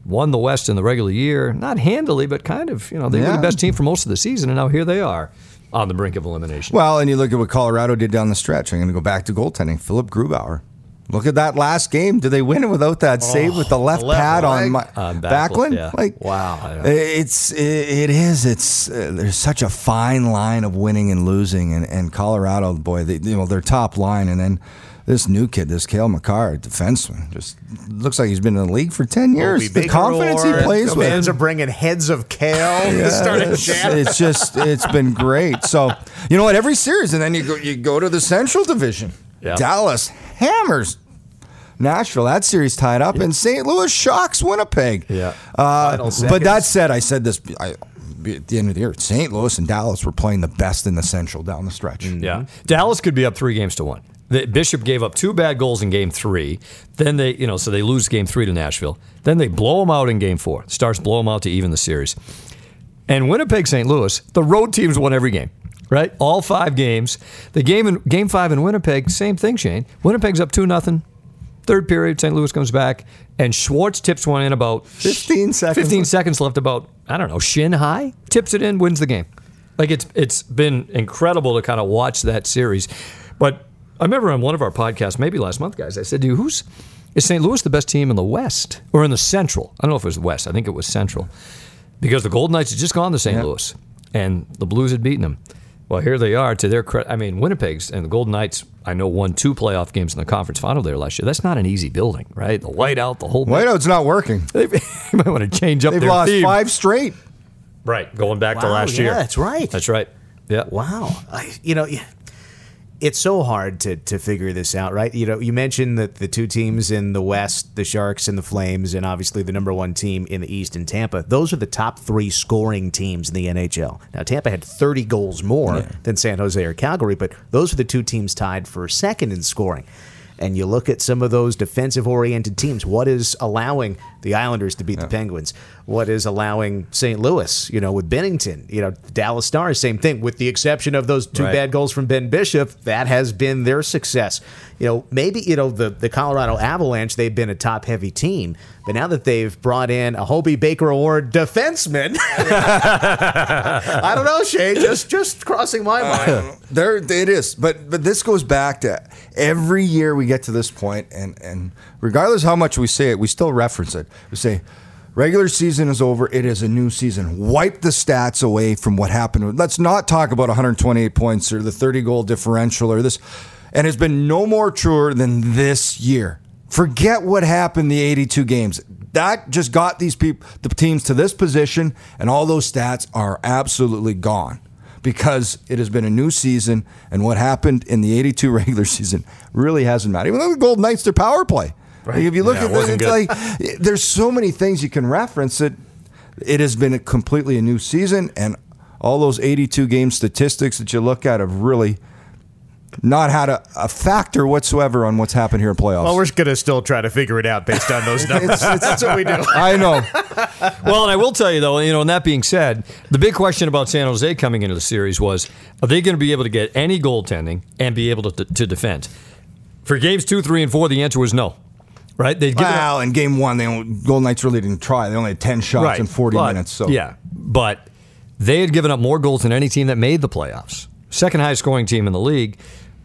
Speaker 2: won the West in the regular year, not handily, but kind of, you know, they were the best team for most of the season, and now here they are on the brink of elimination.
Speaker 3: Well, and you look at what Colorado did down the stretch. I'm going to go back to goaltending. Philipp Grubauer. Look at that last game. Did they win it without that save with the left,
Speaker 1: left
Speaker 3: pad
Speaker 1: leg?
Speaker 3: on my,
Speaker 2: On Backlund,
Speaker 3: Backlund?
Speaker 2: yeah.
Speaker 3: Like
Speaker 1: Wow.
Speaker 3: It's it, it is it's uh, there's such a fine line of winning and losing, and, and Colorado boy, they, you know their top line, and then this new kid, this Cale Makar, defenseman, just looks like he's been in the league for ten years.
Speaker 1: Opie
Speaker 3: the confidence he
Speaker 1: Award.
Speaker 3: plays
Speaker 1: the
Speaker 3: with.
Speaker 1: fans are bringing heads of kale to start
Speaker 3: it's,
Speaker 1: chat.
Speaker 3: it's just it's been great. So you know what? Every series, and then you go you go to the Central Division.
Speaker 2: Yeah.
Speaker 3: Dallas hammers Nashville. That series tied up, and St. Louis shocks Winnipeg.
Speaker 2: Yeah.
Speaker 3: Uh, but that said, I said this I, at the end of the year. St. Louis and Dallas were playing the best in the Central down the stretch.
Speaker 2: Yeah. Dallas could be up three games to one. The Bishop gave up two bad goals in game three. Then they, you know, so they lose game three to Nashville. Then they blow them out in game four. Stars blow them out to even the series. And Winnipeg, St. Louis, the road teams won every game, right? All five games. The game in game five in Winnipeg, same thing, Shane. Winnipeg's up two nothing. Third period, St. Louis comes back, and Schwartz tips one in about
Speaker 3: 15 seconds
Speaker 2: 15
Speaker 3: left.
Speaker 2: seconds left, about, I don't know, shin high, tips it in, wins the game. Like it's it's been incredible to kind of watch that series. But I remember on one of our podcasts, maybe last month, guys, I said to you, who's is St. Louis the best team in the West or in the Central? I don't know if it was the West. I think it was Central. Because the Golden Knights had just gone to St. Louis and the Blues had beaten them. Well, here they are to their credit. I mean, Winnipeg's and the Golden Knights, I know, won two playoff games in the conference final there last year. That's not an easy building, right? The whiteout, the whole bit.
Speaker 3: Whiteout's not working.
Speaker 2: They might want to change up
Speaker 3: They've
Speaker 2: their
Speaker 3: lost
Speaker 2: theme.
Speaker 3: five straight.
Speaker 2: Right, going back to
Speaker 1: Wow,
Speaker 2: last
Speaker 1: yeah,
Speaker 2: year.
Speaker 1: that's right.
Speaker 2: That's right. Yeah.
Speaker 1: Wow. I, you know, yeah, it's so hard to, to figure this out, right? You know, you mentioned that the two teams in the West, the Sharks and the Flames, and obviously the number one team in the East in Tampa, those are the top three scoring teams in the NHL. Now, Tampa had 30 goals more than San Jose or Calgary, but those are the two teams tied for second in scoring. And you look at some of those defensive oriented teams. What is allowing the Islanders to beat the Penguins? What is allowing St. Louis, you know, with Binnington? You know, Dallas Stars, same thing, with the exception of those two
Speaker 2: Right.
Speaker 1: bad goals from Ben Bishop. That has been their success. You know, maybe, you know, the, the Colorado Avalanche, they've been a top heavy team. But now that they've brought in a Hobey Baker Award defenseman, I don't know, Shane, just just crossing my mind.
Speaker 3: Um, there it is. But but this goes back to every year we get to this point and and regardless how much we say it, we still reference it. We say regular season is over, it is a new season. Wipe the stats away from what happened. Let's not talk about 128 points or the 30 goal differential or this and it's been no more truer than this year. Forget what happened the 82 games. That just got these people the teams to this position and all those stats are absolutely gone because it has been a new season, and what happened in the 82 regular season really hasn't mattered. Even though the Golden Knights, their power play. Like, if you look
Speaker 2: Yeah,
Speaker 3: at
Speaker 2: it
Speaker 3: this,
Speaker 2: wasn't
Speaker 3: it's
Speaker 2: good.
Speaker 3: like there's so many things you can reference that It has been a completely a new season, and all those 82 game statistics that you look at have really not had a, a factor whatsoever on what's happened here in playoffs.
Speaker 1: Well, we're going to still try to figure it out based on those numbers. That's what we do.
Speaker 3: I know.
Speaker 2: Well, and I will tell you though, you know, and that being said, the big question about San Jose coming into the series was: Are they going to be able to get any goaltending and be able to, to defend? For games two, three, and four, the answer was no. Right? They'd given up-
Speaker 3: Well, in game one, they only, Golden Knights really didn't try. They only had 10 shots in 40
Speaker 2: But-
Speaker 3: minutes. So
Speaker 2: yeah, but they had given up more goals than any team that made the playoffs. Second highest scoring team in the league.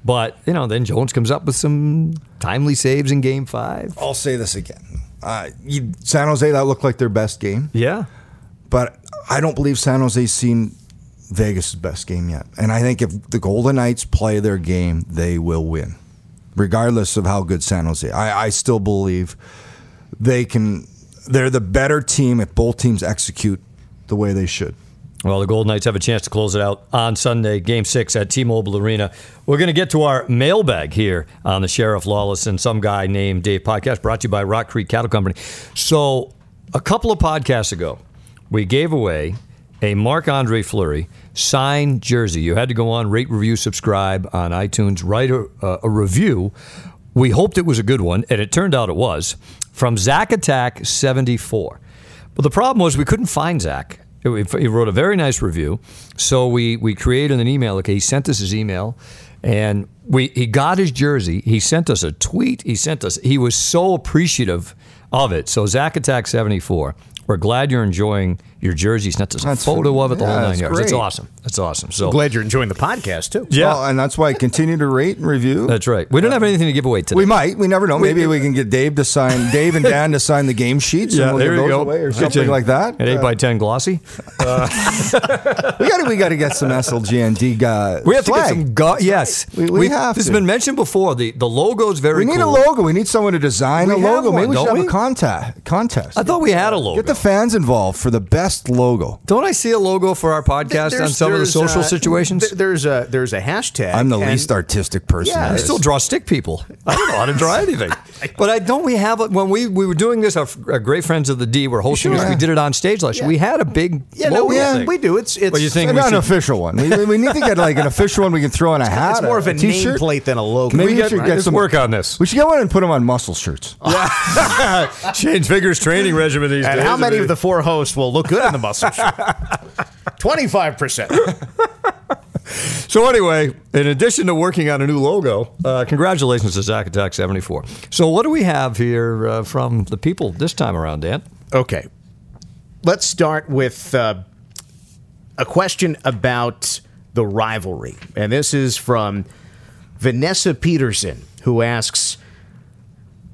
Speaker 2: But you know, then Jones comes up with some timely saves in Game Five.
Speaker 3: I'll say this again. Uh, you, San Jose, that looked like their best game,
Speaker 2: Yeah,
Speaker 3: but I don't believe San Jose's seen Vegas' best game yet. And I think if the Golden Knights play their game, they will win, regardless of how good San Jose. I, I still believe they can. They're the better team if both teams execute the way they should.
Speaker 2: Well, the Golden Knights have a chance to close it out on Sunday, Game 6 at T-Mobile Arena. We're going to get to our mailbag here on the Sheriff Lawless and Some Guy Named Dave podcast, brought to you by Rock Creek Cattle Company. So, a couple of podcasts ago, we gave away a Marc-Andre Fleury signed jersey. You had to go on, rate, review, subscribe on iTunes, write a, a review. We hoped it was a good one, and it turned out it was, from Zach Attack 74. But the problem was we couldn't find Zach. He wrote a very nice review. So we, we created an email. Okay, he sent us his email and we he got his jersey. He sent us a tweet. He sent us, he was so appreciative of it. So Zach Attack 74, we're glad you're enjoying your jersey. He sent a
Speaker 3: That's-
Speaker 2: photo of it, the
Speaker 3: yeah,
Speaker 2: whole nine
Speaker 3: that's
Speaker 2: yards. It's
Speaker 3: great.
Speaker 2: awesome. That's awesome. So
Speaker 1: Glad you're enjoying the podcast too.
Speaker 2: Yeah.
Speaker 3: Well, and that's why continue to rate and review.
Speaker 2: that's right. We don't have anything to give away today.
Speaker 3: we might. We never know. Maybe we can get Dave to sign, Dave and Dan to sign the game sheets, and we'll
Speaker 2: there
Speaker 3: give
Speaker 2: you
Speaker 3: those
Speaker 2: go.
Speaker 3: away or something
Speaker 2: you
Speaker 3: like that.
Speaker 2: An 8
Speaker 3: Uh,
Speaker 2: by 10 glossy.
Speaker 3: we got to we got to get some SLGND guy.
Speaker 2: We have to get some. Go- yes,
Speaker 3: We- we have
Speaker 2: This
Speaker 3: to.
Speaker 2: has been mentioned before. The the logo's very.
Speaker 3: We need
Speaker 2: cool.
Speaker 3: a logo. We need someone to design
Speaker 2: We
Speaker 3: a
Speaker 2: have
Speaker 3: logo. Maybe we should have a contest. Contest.
Speaker 2: I thought we had a logo.
Speaker 3: Get the fans involved for the best logo.
Speaker 2: Don't I see a logo for our podcast on some of the social
Speaker 1: uh,
Speaker 2: situations?
Speaker 1: th- There's a there's a hashtag.
Speaker 3: I'm the least artistic person.
Speaker 1: Yeah,
Speaker 2: I still draw stick people. I don't know how to draw anything. But I don't. We have it when we we were doing this. Our, our great friends of the D were hosting
Speaker 3: Sure.
Speaker 2: this. We did it on stage last year. We had a big
Speaker 1: Yeah, no,
Speaker 2: logo
Speaker 1: we,
Speaker 2: thing.
Speaker 1: we do. It's it's.
Speaker 2: What do you think?
Speaker 3: Not an
Speaker 2: should-
Speaker 3: official one. We, we need to get like an official one we can throw on a hat.
Speaker 1: It's more of a
Speaker 3: t-shirt.
Speaker 1: nameplate than a logo.
Speaker 3: Maybe
Speaker 2: We
Speaker 3: we
Speaker 2: get,
Speaker 3: should get
Speaker 2: let's
Speaker 3: some
Speaker 2: work on this.
Speaker 3: We should get one and put them on muscle shirts.
Speaker 2: Shane Figures training regimen these
Speaker 1: and
Speaker 2: days.
Speaker 1: how many of the four hosts will look good in the muscle shirt? Twenty five percent.
Speaker 2: So anyway, in addition to working on a new logo, uh, congratulations to Zack Attack 74. So what do we have here uh, from the people this time around, Dan?
Speaker 1: Okay. Let's start with uh, a question about the rivalry. And this is from Vanessa Peterson, who asks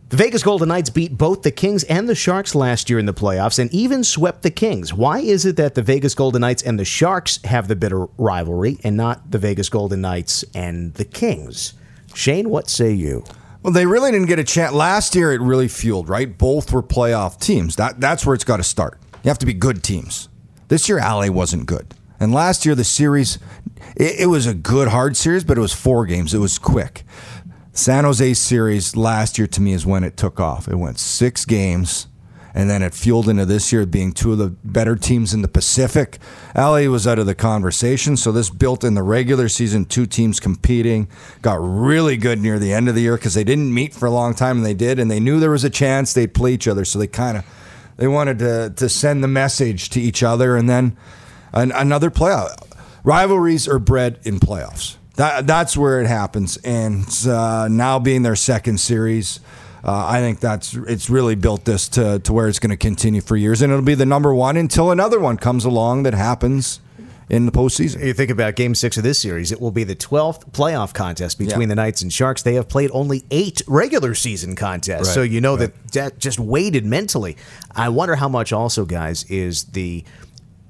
Speaker 1: The Vegas Golden Knights beat both the Kings and the Sharks last year in the playoffs and even swept the Kings. Why is it that the Vegas Golden Knights and the Sharks have the bitter rivalry and not the Vegas Golden Knights and the Kings? Shane, what say you?
Speaker 3: Well, they really didn't get a chance. Last year, it really fueled, right? Both were playoff teams. That That's where it's got to start. You have to be good teams. This year, LA wasn't good. And last year, the series, it, it, was a good, hard series, but it was four games. It was quick. San Jose series last year to me is when it took off. It went six games, and then it fueled into this year being two of the better teams in the Pacific. LA was out of the conversation, so this built in the regular season, two teams competing. Got really good near the end of the year because they didn't meet for a long time, and they did, and they knew there was a chance they'd play each other, so they kind of they wanted to to send the message to each other, and then an, another playoff. Rivalries are bred in playoffs. That, that's where it happens. And uh, now being their second series, uh, I think that's it's really built this to, to where it's going to continue for years, and it'll be the number one until another one comes along that happens in the postseason.
Speaker 1: You think about Game Six of this series; it will be the twelfth playoff contest between yeah. the Knights and Sharks. They have played only eight regular season contests, right. so you know right. that that just weighted mentally. I wonder how much also, guys, is the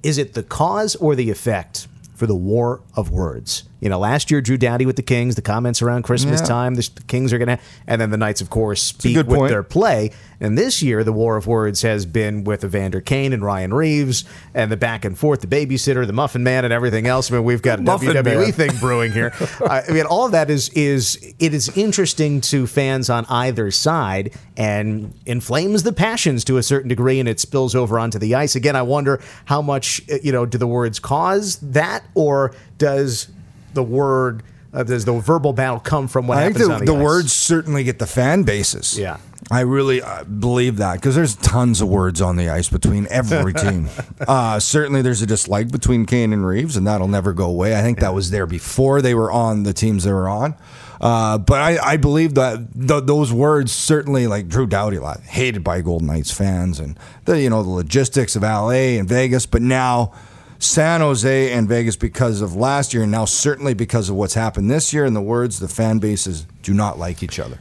Speaker 1: is it the cause or the effect for the war of words? You know, last year Drew Doughty with the Kings, the comments around Christmas yeah. time, the, Kings are going to, and then the Knights, of course, speak with point. their play. And this year, the war of words has been with Evander Kane and Ryan Reaves, and the back and forth, the babysitter, the Muffin Man, and everything else. I mean, we've got a WWE Man. thing brewing here. I mean, all of that is is it is interesting to fans on either side, and inflames the passions to a certain degree, and it spills over onto the ice. Again, I wonder how much you know do the words cause that, or does the word uh, does the verbal battle come from what I happens
Speaker 3: think the,
Speaker 1: the,
Speaker 3: the words certainly get the fan bases.
Speaker 1: Yeah.
Speaker 3: I really uh, believe that because there's tons of words on the ice between every team. uh, certainly, there's a dislike between Kane and Reaves, and that'll never go away. I think yeah. that was there before they were on the teams they were on. Uh, but I, I, believe that th- those words certainly, like Drew Doughty, a lot hated by Golden Knights fans, and the you know the logistics of LA and Vegas. But now San Jose and Vegas because of last year, and now certainly because of what's happened this year. In the words, the fan bases do not like each other.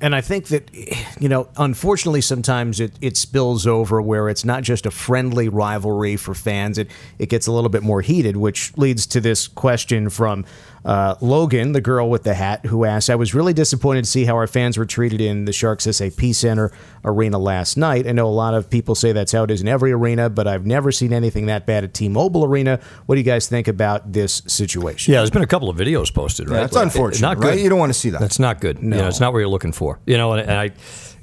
Speaker 1: And I think that, you know, unfortunately, sometimes it, it spills over where it's not just a friendly rivalry for fans. It, it gets a little bit more heated, which leads to this question from uh, Logan, the girl with the hat, who asked, I was really disappointed to see how our fans were treated in the Sharks SAP Center arena last night. I know a lot of people say that's how it is in every arena, but I've never seen anything that bad at T Mobile Arena. What do you guys think about this situation?
Speaker 2: Yeah, there's been a couple of videos posted, right?
Speaker 3: Yeah, that's like, unfortunate. Not good. Right? You don't want to see that.
Speaker 2: That's not good. No. You know, it's not what you're looking for. You know, and, and I.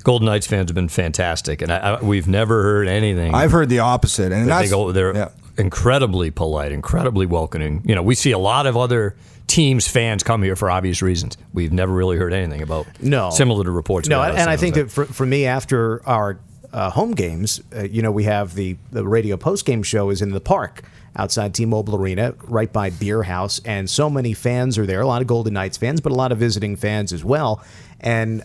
Speaker 2: Golden Knights fans have been fantastic, and I, I, we've never heard anything.
Speaker 3: I've heard the opposite, and that's,
Speaker 2: they go, they're yeah. incredibly polite, incredibly welcoming. You know, we see a lot of other teams fans come here for obvious reasons. We've never really heard anything about
Speaker 1: no
Speaker 2: similar to reports.
Speaker 1: No, and I think that for, for me after our uh, home games, uh, you know, we have the the radio post game show is in the park outside T-Mobile Arena, right by Beer House, and so many fans are there. A lot of Golden Knights fans, but a lot of visiting fans as well. And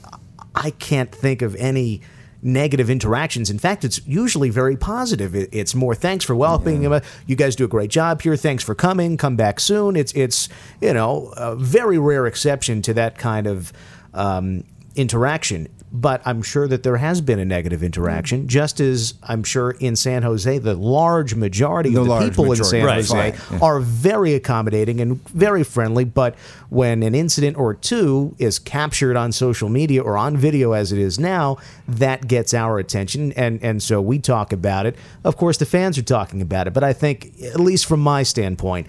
Speaker 1: I can't think of any negative interactions. In fact, it's usually very positive. It's more thanks for welcoming yeah. You guys do a great job here. Thanks for coming. Come back soon. It's it's you know a very rare exception to that kind of um, interaction but I'm sure that there has been a negative interaction, just as I'm sure in San Jose, the large majority the of the people majority. in San right. Jose yeah. are very accommodating and very friendly. But when an incident or two is captured on social media or on video, as it is now, that gets our attention, and and so we talk about it. Of course, the fans are talking about it, but I think, at least from my standpoint,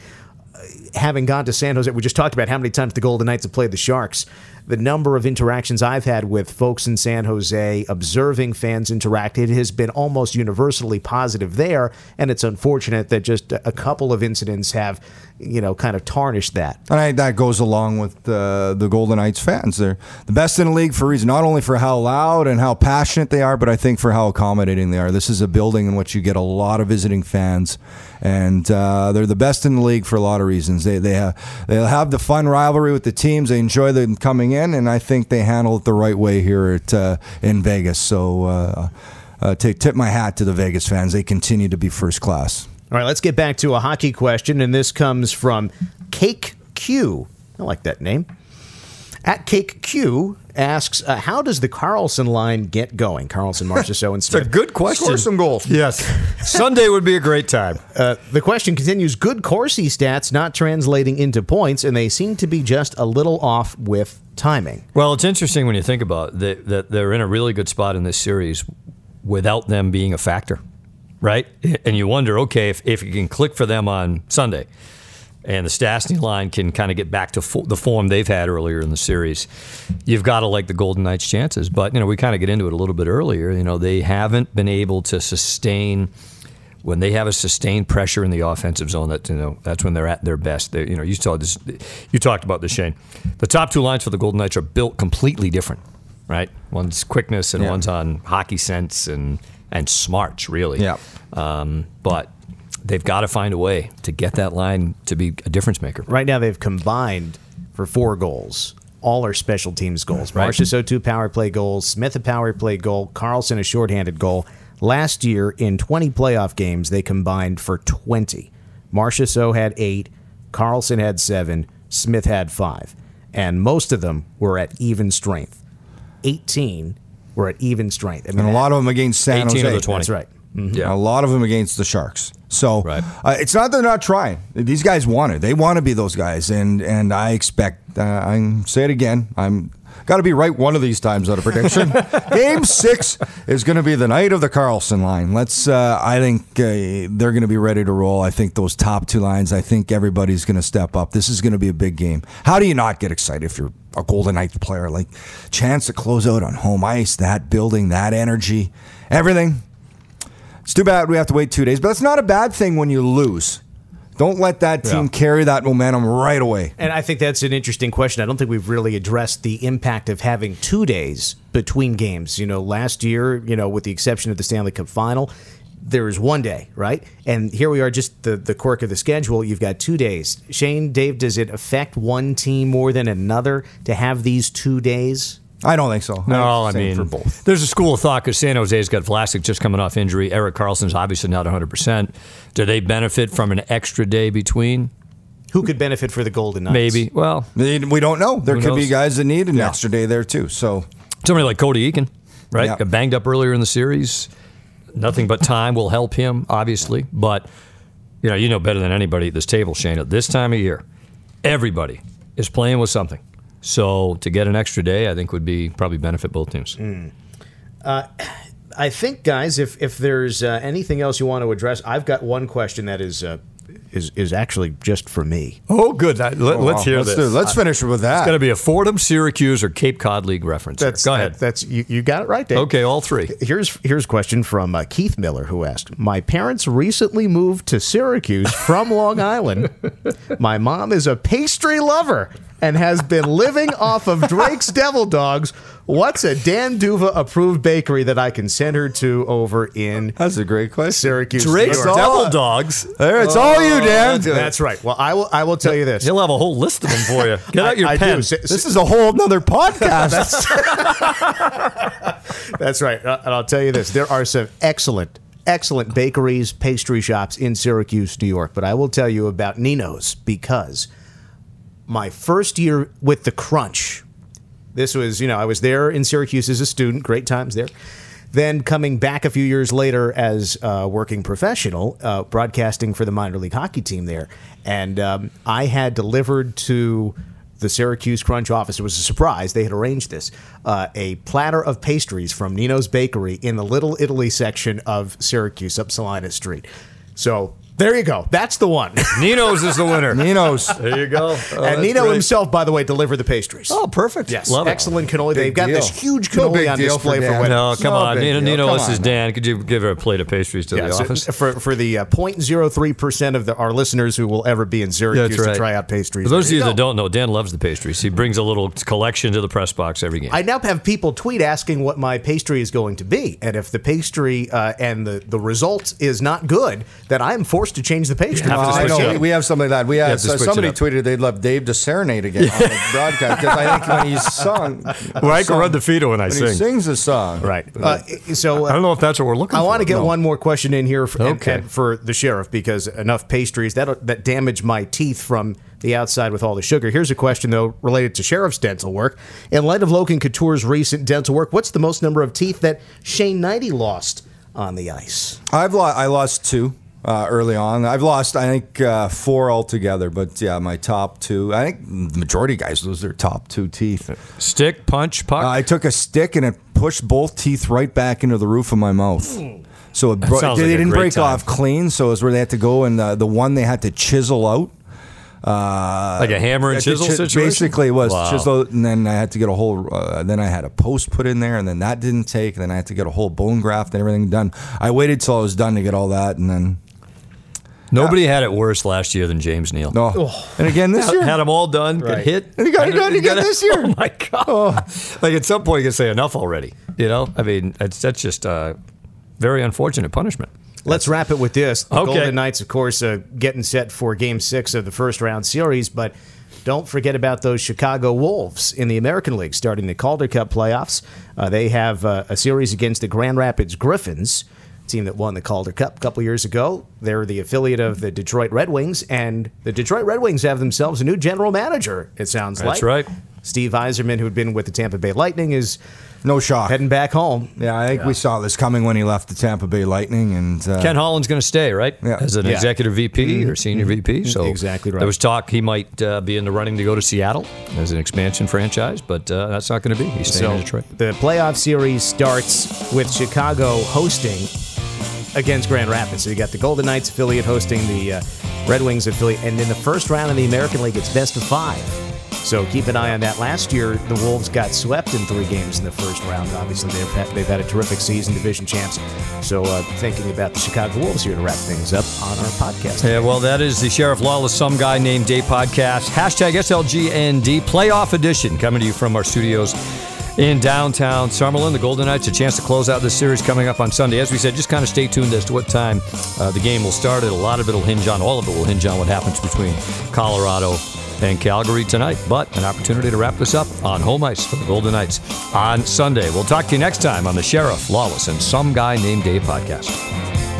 Speaker 1: having gone to San Jose, we just talked about how many times the Golden Knights have played the Sharks the number of interactions I've had with folks in San Jose observing fans interact, it has been almost universally positive there. And it's unfortunate that just a couple of incidents have, you know, kind of tarnished that.
Speaker 3: And I, that goes along with uh, the Golden Knights fans. They're the best in the league for a reason, not only for how loud and how passionate they are, but I think for how accommodating they are. This is a building in which you get a lot of visiting fans, and uh, they're the best in the league for a lot of reasons. They they have, they have the fun rivalry with the teams. They enjoy them coming in, and I think they handle it the right way here at uh, in Vegas. So. Uh, uh, take, tip my hat to the Vegas fans. They continue to be first class.
Speaker 1: All right, let's get back to a hockey question, and this comes from Cake Q. I like that name. At Cake Q asks, uh, "How does the Karlsson line get going?" Karlsson, Marchessault, and
Speaker 2: It's a good question.
Speaker 3: Score some goals.
Speaker 2: Yes. Sunday would be a great time.
Speaker 1: Uh, the question continues: Good Corsi stats not translating into points, and they seem to be just a little off with timing.
Speaker 2: Well, it's interesting when you think about that, that they're in a really good spot in this series without them being a factor, right? And you wonder, okay, if, if you can click for them on Sunday and the Stastny line can kind of get back to fo- the form they've had earlier in the series, you've got to like the Golden Knights' chances. But, you know, we kind of get into it a little bit earlier. You know, they haven't been able to sustain when they have a sustained pressure in the offensive zone, that you know that's when they're at their best. They, you know, you saw this. You talked about this, Shane. The top two lines for the Golden Knights are built completely different, right? One's quickness and
Speaker 3: Yeah.
Speaker 2: one's on hockey sense and and smarts, really.
Speaker 3: Yeah.
Speaker 2: Um, but they've got to find a way to get that line to be a difference maker.
Speaker 1: Right now, they've combined for four goals. All are special teams goals.
Speaker 2: Right.
Speaker 1: Marchessault two power play goals, Smith a power play goal, Karlsson a shorthanded goal. Last year, in 20 playoff games, they combined for 20. Marchessault had eight, Karlsson had seven, Smith had five, and most of them were at even strength. 18 were at even strength. I mean,
Speaker 3: And a lot of them against San
Speaker 2: 18
Speaker 3: Jose.
Speaker 2: of the 20.
Speaker 1: That's right.
Speaker 2: Yeah. Mm-hmm.
Speaker 3: A lot of them against the Sharks. So
Speaker 2: Right.
Speaker 3: uh, it's not they're not trying. These guys want it. They want to be those guys, and and I expect. Uh, I say it again. I'm got to be right one of these times on a prediction. Game six is going to be the night of the Karlsson line. Let's. Uh, I think uh, they're going to be ready to roll. I think those top two lines. I think everybody's going to step up. This is going to be a big game. How do you not get excited if you're a Golden Knights player? Like chance to close out on home ice, that building, that energy, everything. It's too bad we have to wait two days, but that's not a bad thing when you lose. Don't let that team
Speaker 2: Yeah.
Speaker 3: carry that momentum right away.
Speaker 1: And I think that's an interesting question. I don't think we've really addressed the impact of having two days between games. You know, last year, you know, with the exception of the Stanley Cup final, there was one day, right? And here we are, just the, the quirk of the schedule. You've got two days. Shane, Dave, does it affect one team more than another to have these two days?
Speaker 3: I don't think so.
Speaker 2: No, I
Speaker 3: Same
Speaker 2: mean,
Speaker 3: for both.
Speaker 2: there's a school of thought because San Jose's got Vlasic just coming off injury. Erik Karlsson's obviously not 100%. Do they benefit from an extra day between?
Speaker 1: Who could benefit for the Golden Knights?
Speaker 2: Maybe. Well,
Speaker 3: We don't know. There
Speaker 2: Who
Speaker 3: could be guys that need an
Speaker 2: Yeah.
Speaker 3: extra day there too. So
Speaker 2: somebody like Cody Eakin, right?
Speaker 3: Yeah.
Speaker 2: Got banged up earlier in the series. Nothing but time will help him, obviously. But you know, you know better than anybody at this table, Shane. At this time of year, everybody is playing with something. So to get an extra day, I think would be probably benefit both teams.
Speaker 1: I think, guys, if if there's uh, anything else you want to address, I've got one question that is uh, is is actually just for me.
Speaker 2: Oh, good. let,
Speaker 3: Wow. let's, do- let's finish with that.
Speaker 2: It's going to be a Fordham, Syracuse, or Cape Cod League reference. here. Go ahead.
Speaker 1: that- that's you, you got it right, Dave.
Speaker 2: okay, all three.
Speaker 1: Here's here's a question from uh, Keith Miller who asked, "My parents recently moved to Syracuse from Long Island. My mom is a pastry lover and has been living off of Drake's Devil Dogs. What's a Dan D'Uva approved bakery that I can send her to over in
Speaker 3: That's a great question.
Speaker 1: Syracuse?
Speaker 2: Drake's
Speaker 1: New York?
Speaker 2: Devil Dogs.
Speaker 3: There, it's all you, Dan.
Speaker 1: That's right. Well, I will I will tell you this.
Speaker 2: He'll have a whole list of them for you. Get out your
Speaker 1: I, I
Speaker 2: pen.
Speaker 1: do. S-
Speaker 3: This is a whole nother podcast.
Speaker 1: That's right. Uh, and I'll tell you this there are some excellent, excellent bakeries, pastry shops in Syracuse, New York. But I will tell you about Nino's because my first year with the Crunch, this was, you know, I was there in Syracuse as a student, great times there. Then coming back a few years later as a working professional, uh, broadcasting for the minor league hockey team there. And um, I had delivered to the Syracuse Crunch office. It was a surprise. They had arranged this. Uh, a platter of pastries from Nino's Bakery in the Little Italy section of Syracuse up Salina Street. So There you go. That's the one.
Speaker 2: Nino's is the winner.
Speaker 3: Nino's.
Speaker 2: There you go. Oh,
Speaker 1: and Nino
Speaker 2: great.
Speaker 1: himself, by the way, delivered the pastries.
Speaker 2: Oh, perfect.
Speaker 1: yes,
Speaker 2: Love it.
Speaker 1: excellent cannoli. They've got
Speaker 3: deal.
Speaker 1: this huge
Speaker 3: No
Speaker 1: cannoli
Speaker 3: big
Speaker 1: on display
Speaker 3: for
Speaker 1: for,
Speaker 3: Dad.
Speaker 2: No, come
Speaker 3: No
Speaker 2: on. Nino. Nino
Speaker 3: Come
Speaker 2: this is
Speaker 3: on,
Speaker 2: Dan. Could you give her a plate of pastries to
Speaker 1: Yeah,
Speaker 2: the
Speaker 1: so
Speaker 2: office?
Speaker 1: for for the uh, 0.03 percent of the, our listeners who will ever be in Syracuse
Speaker 2: That's right.
Speaker 1: to try out pastries.
Speaker 2: For those of
Speaker 1: there
Speaker 2: you that don't know, Dan loves the pastries. He brings a little collection to the press box every game.
Speaker 1: I now have people tweet asking what my pastry is going to be, and if the pastry uh, and the, the result is not good, then I am forced to change the page.
Speaker 2: have to
Speaker 3: Uh, I know we, we have something like that. We have,
Speaker 2: have
Speaker 3: so somebody tweeted they'd love Dave to serenade again on the broadcast because I think when he's sung,
Speaker 2: Well, I can run the feet when I
Speaker 3: when
Speaker 2: sing.
Speaker 3: he sings a song,
Speaker 1: Right. Uh, so
Speaker 2: I don't know if that's what we're looking
Speaker 1: I
Speaker 2: for.
Speaker 1: I want to get
Speaker 2: No.
Speaker 1: one more question in here for, and-
Speaker 2: Okay.
Speaker 1: and for the sheriff because enough pastries that that damage my teeth from the outside with all the sugar. Here's a question though related to sheriff's dental work. In light of Logan Couture's recent dental work, what's the most number of teeth that Shane Hnidy lost on the ice?
Speaker 3: I've lost. I lost two uh, early on. I've lost. I think uh, four altogether. But yeah, my top two. I think the majority of guys lose their top two teeth.
Speaker 2: Stick, punch, puck.
Speaker 3: Uh, I took a stick and it pushed both teeth right back into the roof of my mouth. So it bro- they
Speaker 2: like a
Speaker 3: didn't break
Speaker 2: time.
Speaker 3: off clean. So it was where they had to go and uh, the one they had to chisel out. Uh,
Speaker 2: Like a hammer and chisel
Speaker 3: chi-
Speaker 2: situation?
Speaker 3: Basically, it was
Speaker 2: Wow.
Speaker 3: chisel, and then I had to get a whole. Uh, then I had a post put in there, and then that didn't take. And then I had to get a whole bone graft and everything done. I waited till I was done to get all that, and then
Speaker 2: Nobody had it worse last year than James Neal.
Speaker 3: no. And again this
Speaker 2: Had,
Speaker 3: year,
Speaker 2: had them all done, got
Speaker 1: Right.
Speaker 2: hit.
Speaker 3: And he got it done again
Speaker 2: got
Speaker 3: this year.
Speaker 2: Oh my god! Like at some point, you can say enough already. You know, I mean, it's, that's just uh, very unfortunate punishment.
Speaker 1: Let's wrap it with this. The
Speaker 2: Okay.
Speaker 1: Golden Knights, of course, uh, getting set for Game Six of the first round series, but don't forget about those Chicago Wolves in the American League, starting the Calder Cup playoffs. Uh, they have uh, a series against the Grand Rapids Griffins, team that won the Calder Cup a couple years ago. They're the affiliate of the Detroit Red Wings, and the Detroit Red Wings have themselves a new general manager. It sounds like
Speaker 2: That's right.
Speaker 1: Steve Yzerman, who had been with the Tampa Bay Lightning, is
Speaker 3: no shock.
Speaker 1: heading back home.
Speaker 3: Yeah, I think we saw this coming when he left the Tampa Bay Lightning, and uh,
Speaker 2: Ken Holland's going to stay, right?
Speaker 3: Yeah.
Speaker 2: As an
Speaker 1: Yeah.
Speaker 2: executive VP or senior VP. So
Speaker 1: Exactly right.
Speaker 2: There was talk he might uh, be in the running to go to Seattle as an expansion franchise, but uh, that's not going to be. He's staying
Speaker 1: So
Speaker 2: in Detroit.
Speaker 1: the playoff series starts with Chicago hosting against Grand Rapids. So you got the Golden Knights affiliate hosting the uh, Red Wings affiliate, and in the first round of the American League, it's best of five. So keep an eye on that. Last year, the Wolves got swept in three games in the first round. Obviously, they've had, they've had a terrific season, division champs. So uh, thinking about the Chicago Wolves here to wrap things up on our podcast.
Speaker 2: Yeah, well, that is the Sheriff Lawless Some Guy Named Day podcast. Hashtag SLGND Playoff Edition coming to you from our studios in downtown Summerlin. The Golden Knights, a chance to close out this series coming up on Sunday. As we said, just kind of stay tuned as to what time uh, the game will start. A lot of it will hinge on, all of it will hinge on what happens between Colorado and Calgary tonight. But an opportunity to wrap this up on home ice for the Golden Knights on Sunday. We'll talk to you next time on the Sheriff Lawless and Some Guy Named Day podcast.